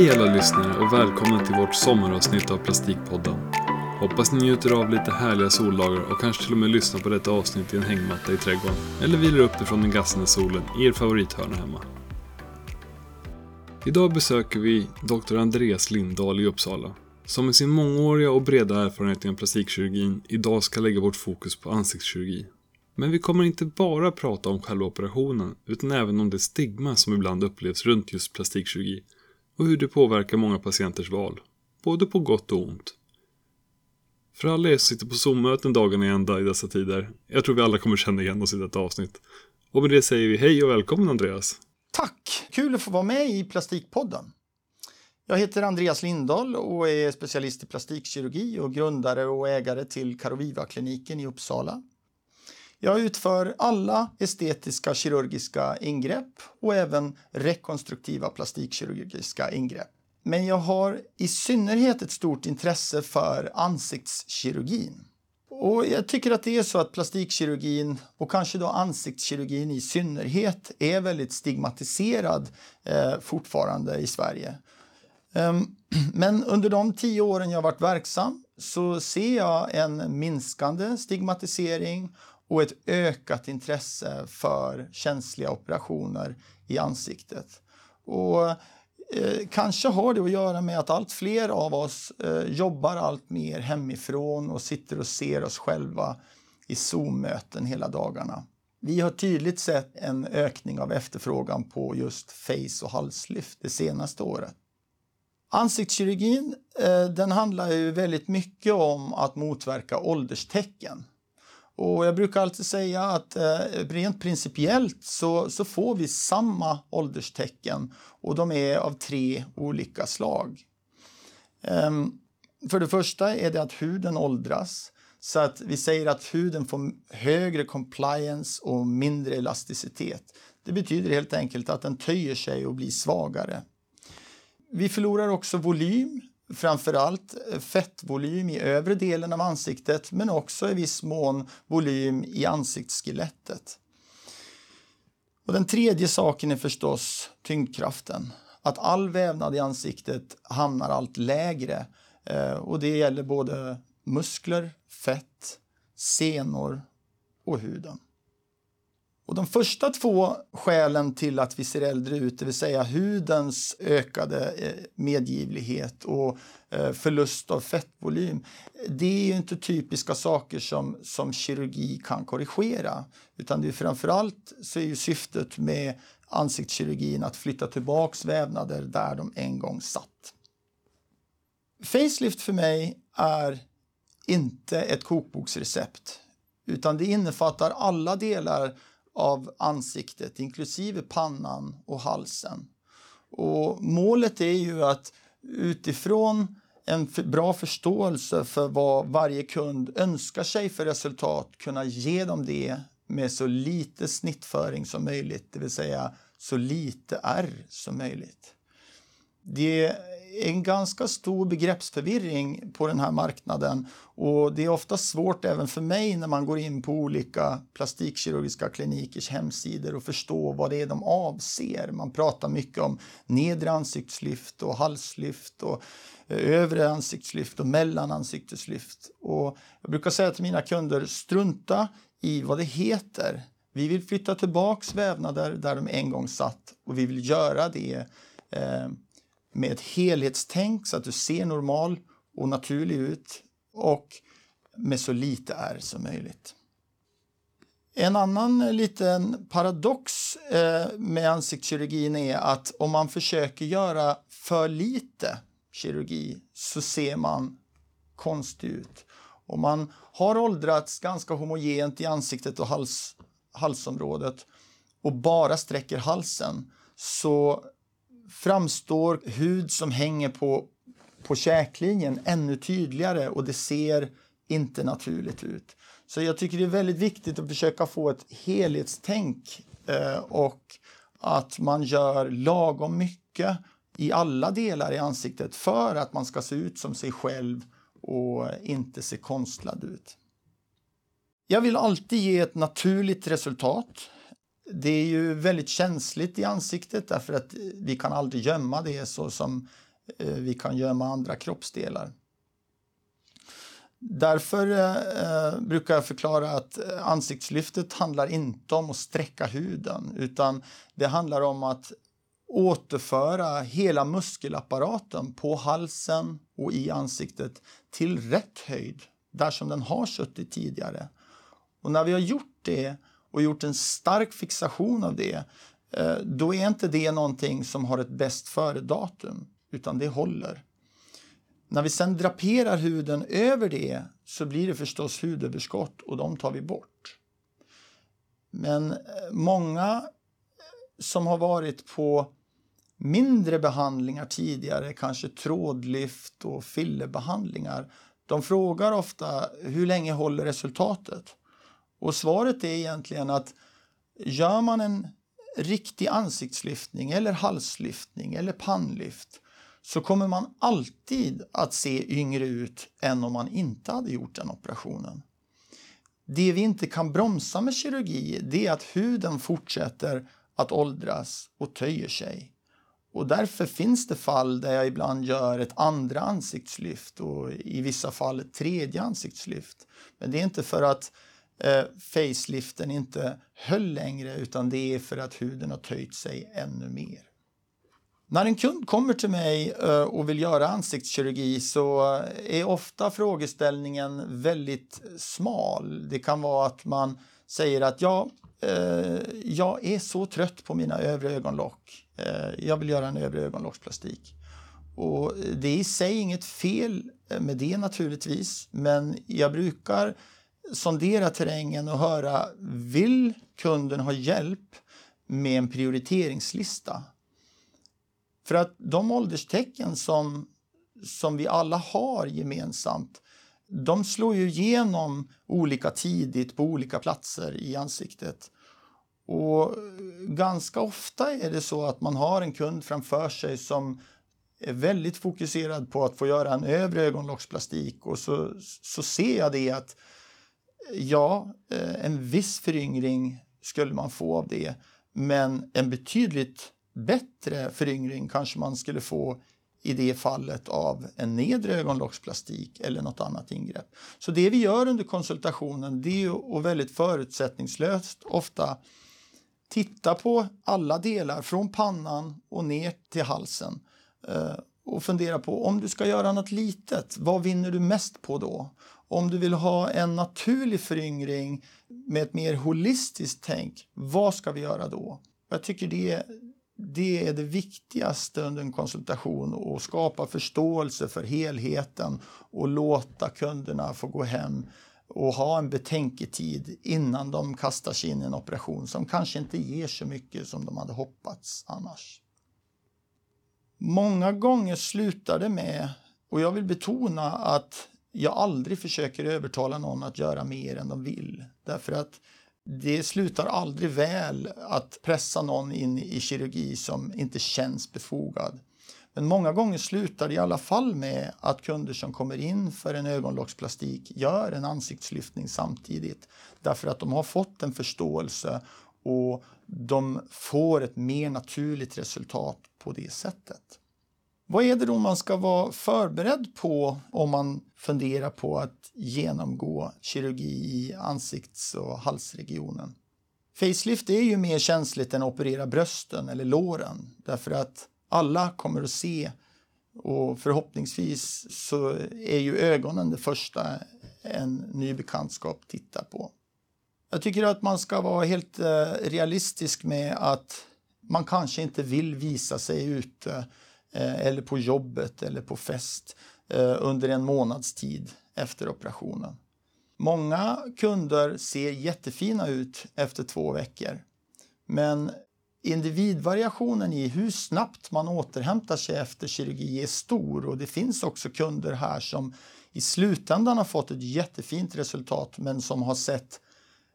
Hej alla lyssnare och välkomna till vårt sommaravsnitt av Plastikpodden. Hoppas ni njuter av lite härliga soldagar och kanske till och med lyssnar på detta avsnitt i en hängmatta i trädgården. Eller vilar upp det från den gassande solen i er favorithörna hemma. Idag besöker vi Dr. Andreas Lindahl i Uppsala. Som med sin mångåriga och breda erfarenhet inom plastikkirurgin idag ska lägga vårt fokus på ansiktskirurgi. Men vi kommer inte bara prata om själva operationen utan även om det stigma som ibland upplevs runt just plastikkirurgi och hur det påverkar många patienters val, både på gott och ont. För alla er som sitter på Zoom-möten dagarna i ända i dessa tider, jag tror vi alla kommer känna igen oss i detta avsnitt. Och med det säger vi hej och välkommen Andreas! Tack! Kul att få vara med i Plastikpodden. Jag heter Andreas Lindahl och är specialist i plastikkirurgi och grundare och ägare till Karoviva-kliniken i Uppsala. Jag utför alla estetiska kirurgiska ingrepp och även rekonstruktiva plastikkirurgiska ingrepp. Men jag har i synnerhet ett stort intresse för ansiktskirurgin. Och jag tycker att det är så att plastikkirurgin och kanske då ansiktskirurgin i synnerhet är väldigt stigmatiserad eh, fortfarande i Sverige. Um, men under de tio åren jag varit verksam så ser jag en minskande stigmatisering och ett ökat intresse för känsliga operationer i ansiktet. Och eh, kanske har det att göra med att allt fler av oss eh, jobbar allt mer hemifrån och sitter och ser oss själva i Zoom-möten hela dagarna. Vi har tydligt sett en ökning av efterfrågan på just face och halslyft det senaste året. Ansiktskirurgin eh, den handlar ju väldigt mycket om att motverka ålderstecken. Och jag brukar alltid säga att eh, rent principiellt så, så får vi samma ålderstecken och de är av tre olika slag. Ehm, för det första är det att huden åldras så att vi säger att huden får högre compliance och mindre elasticitet. Det betyder helt enkelt att den töjer sig och blir svagare. Vi förlorar också volym framförallt eh, fettvolym i övre delen av ansiktet men också i viss mån volym i ansiktsskelettet. Och den tredje saken är förstås tyngdkraften. Att all vävnad i ansiktet hamnar allt lägre eh, och det gäller både muskler, fett, senor och huden. Och de första två skälen till att vi ser äldre ut, det vill säga hudens ökade eh, medgivlighet och eh, förlust av fettvolym, det är ju inte typiska saker som, som kirurgi kan korrigera. Utan det är framförallt så är ju syftet med ansiktskirurgin att flytta tillbaks vävnader där de en gång satt. Facelift för mig är inte ett kokboksrecept utan det innefattar alla delar av ansiktet, inklusive pannan och halsen. Och målet är ju att utifrån en bra förståelse för vad varje kund önskar sig för resultat kunna ge dem det med så lite snittföring som möjligt, det vill säga så lite R som möjligt. Det en ganska stor begreppsförvirring på den här marknaden och det är ofta svårt även för mig när man går in på olika plastikkirurgiska klinikers hemsidor och förstå vad det är de avser. Man pratar mycket om nedre ansiktslyft och halslyft och eh, övre ansiktslyft och mellanansikteslyft. Och jag brukar säga till mina kunder, strunta i vad det heter. Vi vill flytta tillbaks vävnader där de en gång satt och vi vill göra det eh, med ett helhetstänk så att du ser normal och naturlig ut och med så lite är som möjligt. En annan liten paradox eh, med ansiktskirurgin är att om man försöker göra för lite kirurgi så ser man konstig ut. Om man har åldrats ganska homogent i ansiktet och hals, halsområdet och bara sträcker halsen så framstår hud som hänger på, på käklinjen ännu tydligare och det ser inte naturligt ut. Så jag tycker det är väldigt viktigt att försöka få ett helhetstänk eh, och att man gör lagom mycket i alla delar i ansiktet för att man ska se ut som sig själv och inte se konstlad ut. Jag vill alltid ge ett naturligt resultat det är ju väldigt känsligt i ansiktet därför att vi kan aldrig gömma det så som eh, vi kan gömma andra kroppsdelar. Därför eh, brukar jag förklara att ansiktslyftet handlar inte om att sträcka huden utan det handlar om att återföra hela muskelapparaten på halsen och i ansiktet till rätt höjd, där som den har suttit tidigare. Och när vi har gjort det och gjort en stark fixation av det, eh, då är inte det någonting som har ett bäst före-datum, utan det håller. När vi sen draperar huden över det så blir det förstås hudöverskott och de tar vi bort. Men eh, många eh, som har varit på mindre behandlingar tidigare, kanske trådlyft och fillerbehandlingar, de frågar ofta hur länge håller resultatet? Och svaret är egentligen att gör man en riktig ansiktslyftning eller halslyftning eller pannlyft så kommer man alltid att se yngre ut än om man inte hade gjort den operationen. Det vi inte kan bromsa med kirurgi det är att huden fortsätter att åldras och töjer sig. Och därför finns det fall där jag ibland gör ett andra ansiktslyft och i vissa fall ett tredje ansiktslyft. Men det är inte för att eh, faceliften inte höll längre utan det är för att huden har töjt sig ännu mer. När en kund kommer till mig eh, och vill göra ansiktskirurgi så är ofta frågeställningen väldigt smal. Det kan vara att man säger att ja, eh, jag är så trött på mina övre ögonlock. Eh, jag vill göra en övre ögonlocksplastik. Och det är i sig inget fel med det naturligtvis, men jag brukar sondera terrängen och höra vill kunden ha hjälp med en prioriteringslista? För att de ålderstecken som, som vi alla har gemensamt de slår ju igenom olika tidigt på olika platser i ansiktet. Och ganska ofta är det så att man har en kund framför sig som är väldigt fokuserad på att få göra en övre ögonlocksplastik och så, så ser jag det att ja, eh, en viss föryngring skulle man få av det men en betydligt bättre föryngring kanske man skulle få i det fallet av en nedre ögonlocksplastik eller något annat ingrepp. Så det vi gör under konsultationen det är att väldigt förutsättningslöst ofta titta på alla delar från pannan och ner till halsen eh, och fundera på om du ska göra något litet, vad vinner du mest på då? Om du vill ha en naturlig föryngring med ett mer holistiskt tänk, vad ska vi göra då? Jag tycker det, det är det viktigaste under en konsultation att skapa förståelse för helheten och låta kunderna få gå hem och ha en betänketid innan de kastar sig in i en operation som kanske inte ger så mycket som de hade hoppats annars. Många gånger slutar det med, och jag vill betona att jag aldrig försöker övertala någon att göra mer än de vill. Därför att det slutar aldrig väl att pressa någon in i kirurgi som inte känns befogad. Men många gånger slutar det i alla fall med att kunder som kommer in för en ögonlocksplastik gör en ansiktslyftning samtidigt. Därför att de har fått en förståelse och de får ett mer naturligt resultat på det sättet. Vad är det då man ska vara förberedd på om man funderar på att genomgå kirurgi i ansikts och halsregionen? Facelift är ju mer känsligt än att operera brösten eller låren därför att alla kommer att se och förhoppningsvis så är ju ögonen det första en ny bekantskap tittar på. Jag tycker att man ska vara helt eh, realistisk med att man kanske inte vill visa sig ute Eh, eller på jobbet eller på fest eh, under en månads tid efter operationen. Många kunder ser jättefina ut efter två veckor. Men individvariationen i hur snabbt man återhämtar sig efter kirurgi är stor och det finns också kunder här som i slutändan har fått ett jättefint resultat men som har sett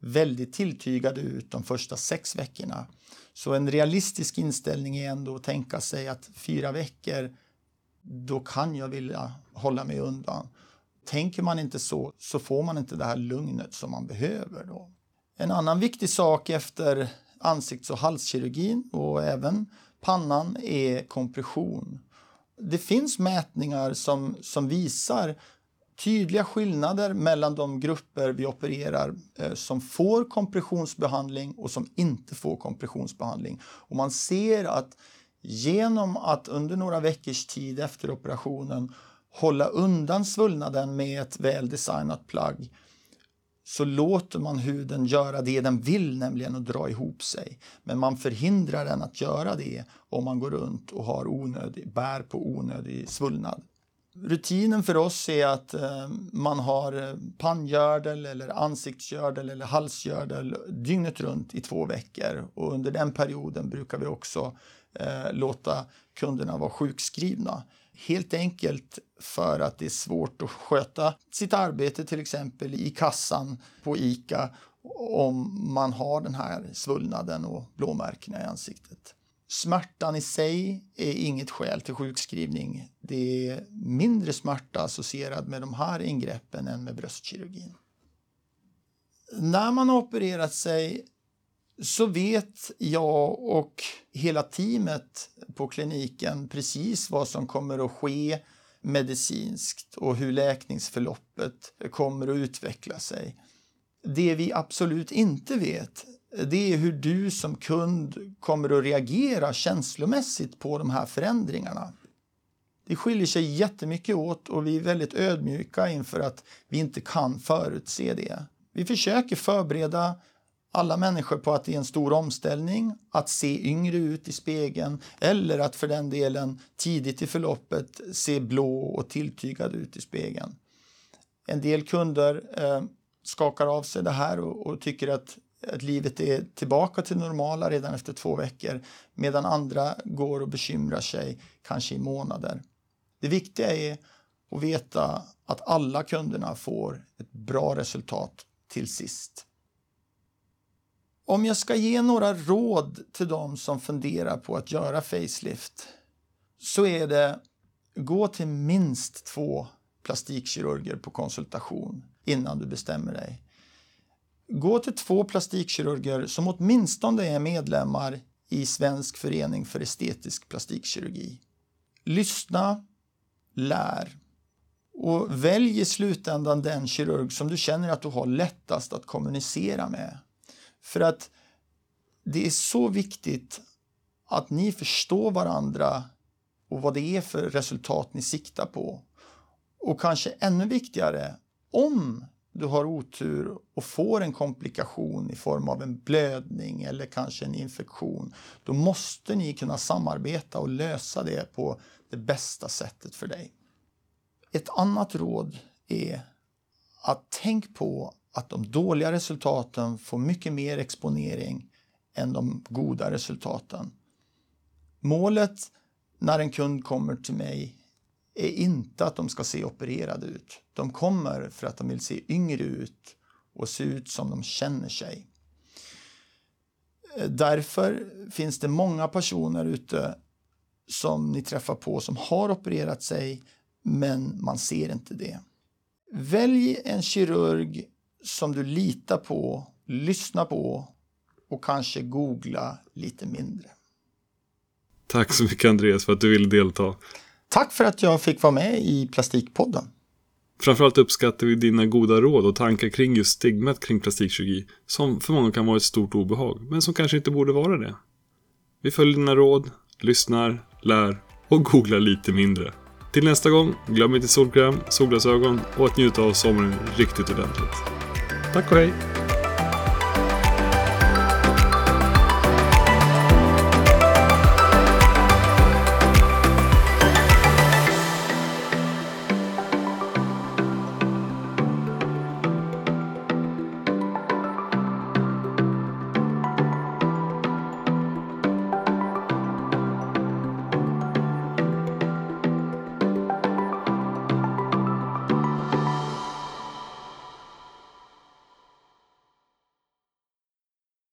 väldigt tilltygade ut de första sex veckorna. Så en realistisk inställning är ändå att tänka sig att fyra veckor, då kan jag vilja hålla mig undan. Tänker man inte så, så får man inte det här lugnet som man behöver. Då. En annan viktig sak efter ansikts och halskirurgin och även pannan är kompression. Det finns mätningar som, som visar tydliga skillnader mellan de grupper vi opererar eh, som får kompressionsbehandling och som inte får kompressionsbehandling. Och man ser att genom att under några veckors tid efter operationen hålla undan svullnaden med ett väldesignat plagg så låter man huden göra det den vill, nämligen att dra ihop sig. Men man förhindrar den att göra det om man går runt och har onödig, bär på onödig svullnad. Rutinen för oss är att eh, man har eh, panngördel eller ansiktsgördel eller halsgördel dygnet runt i två veckor och under den perioden brukar vi också eh, låta kunderna vara sjukskrivna. Helt enkelt för att det är svårt att sköta sitt arbete till exempel i kassan på ICA om man har den här svullnaden och blåmärkena i ansiktet. Smärtan i sig är inget skäl till sjukskrivning. Det är mindre smärta associerad med de här ingreppen än med bröstkirurgin. När man har opererat sig så vet jag och hela teamet på kliniken precis vad som kommer att ske medicinskt och hur läkningsförloppet kommer att utveckla sig. Det vi absolut inte vet det är hur du som kund kommer att reagera känslomässigt på de här förändringarna. Det skiljer sig jättemycket åt och vi är väldigt ödmjuka inför att vi inte kan förutse det. Vi försöker förbereda alla människor på att det är en stor omställning, att se yngre ut i spegeln eller att för den delen tidigt i förloppet se blå och tilltygad ut i spegeln. En del kunder eh, skakar av sig det här och, och tycker att att livet är tillbaka till normala redan efter två veckor medan andra går och bekymrar sig kanske i månader. Det viktiga är att veta att alla kunderna får ett bra resultat till sist. Om jag ska ge några råd till de som funderar på att göra facelift så är det gå till minst två plastikkirurger på konsultation innan du bestämmer dig. Gå till två plastikkirurger som åtminstone är medlemmar i Svensk förening för estetisk plastikkirurgi. Lyssna, lär och välj i slutändan den kirurg som du känner att du har lättast att kommunicera med. För att det är så viktigt att ni förstår varandra och vad det är för resultat ni siktar på. Och kanske ännu viktigare, om du har otur och får en komplikation i form av en blödning eller kanske en infektion, då måste ni kunna samarbeta och lösa det på det bästa sättet för dig. Ett annat råd är att tänk på att de dåliga resultaten får mycket mer exponering än de goda resultaten. Målet när en kund kommer till mig är inte att de ska se opererade ut. De kommer för att de vill se yngre ut och se ut som de känner sig. Eh, därför finns det många personer ute som ni träffar på som har opererat sig men man ser inte det. Välj en kirurg som du litar på, lyssnar på och kanske googla lite mindre. Tack så mycket Andreas för att du ville delta. Tack för att jag fick vara med i Plastikpodden. Framförallt uppskattar vi dina goda råd och tankar kring just stigmat kring plastikkirurgi, som för många kan vara ett stort obehag, men som kanske inte borde vara det. Vi följer dina råd, lyssnar, lär och googlar lite mindre. Till nästa gång, glöm inte solkräm, solglasögon och att njuta av sommaren riktigt ordentligt. Tack och hej!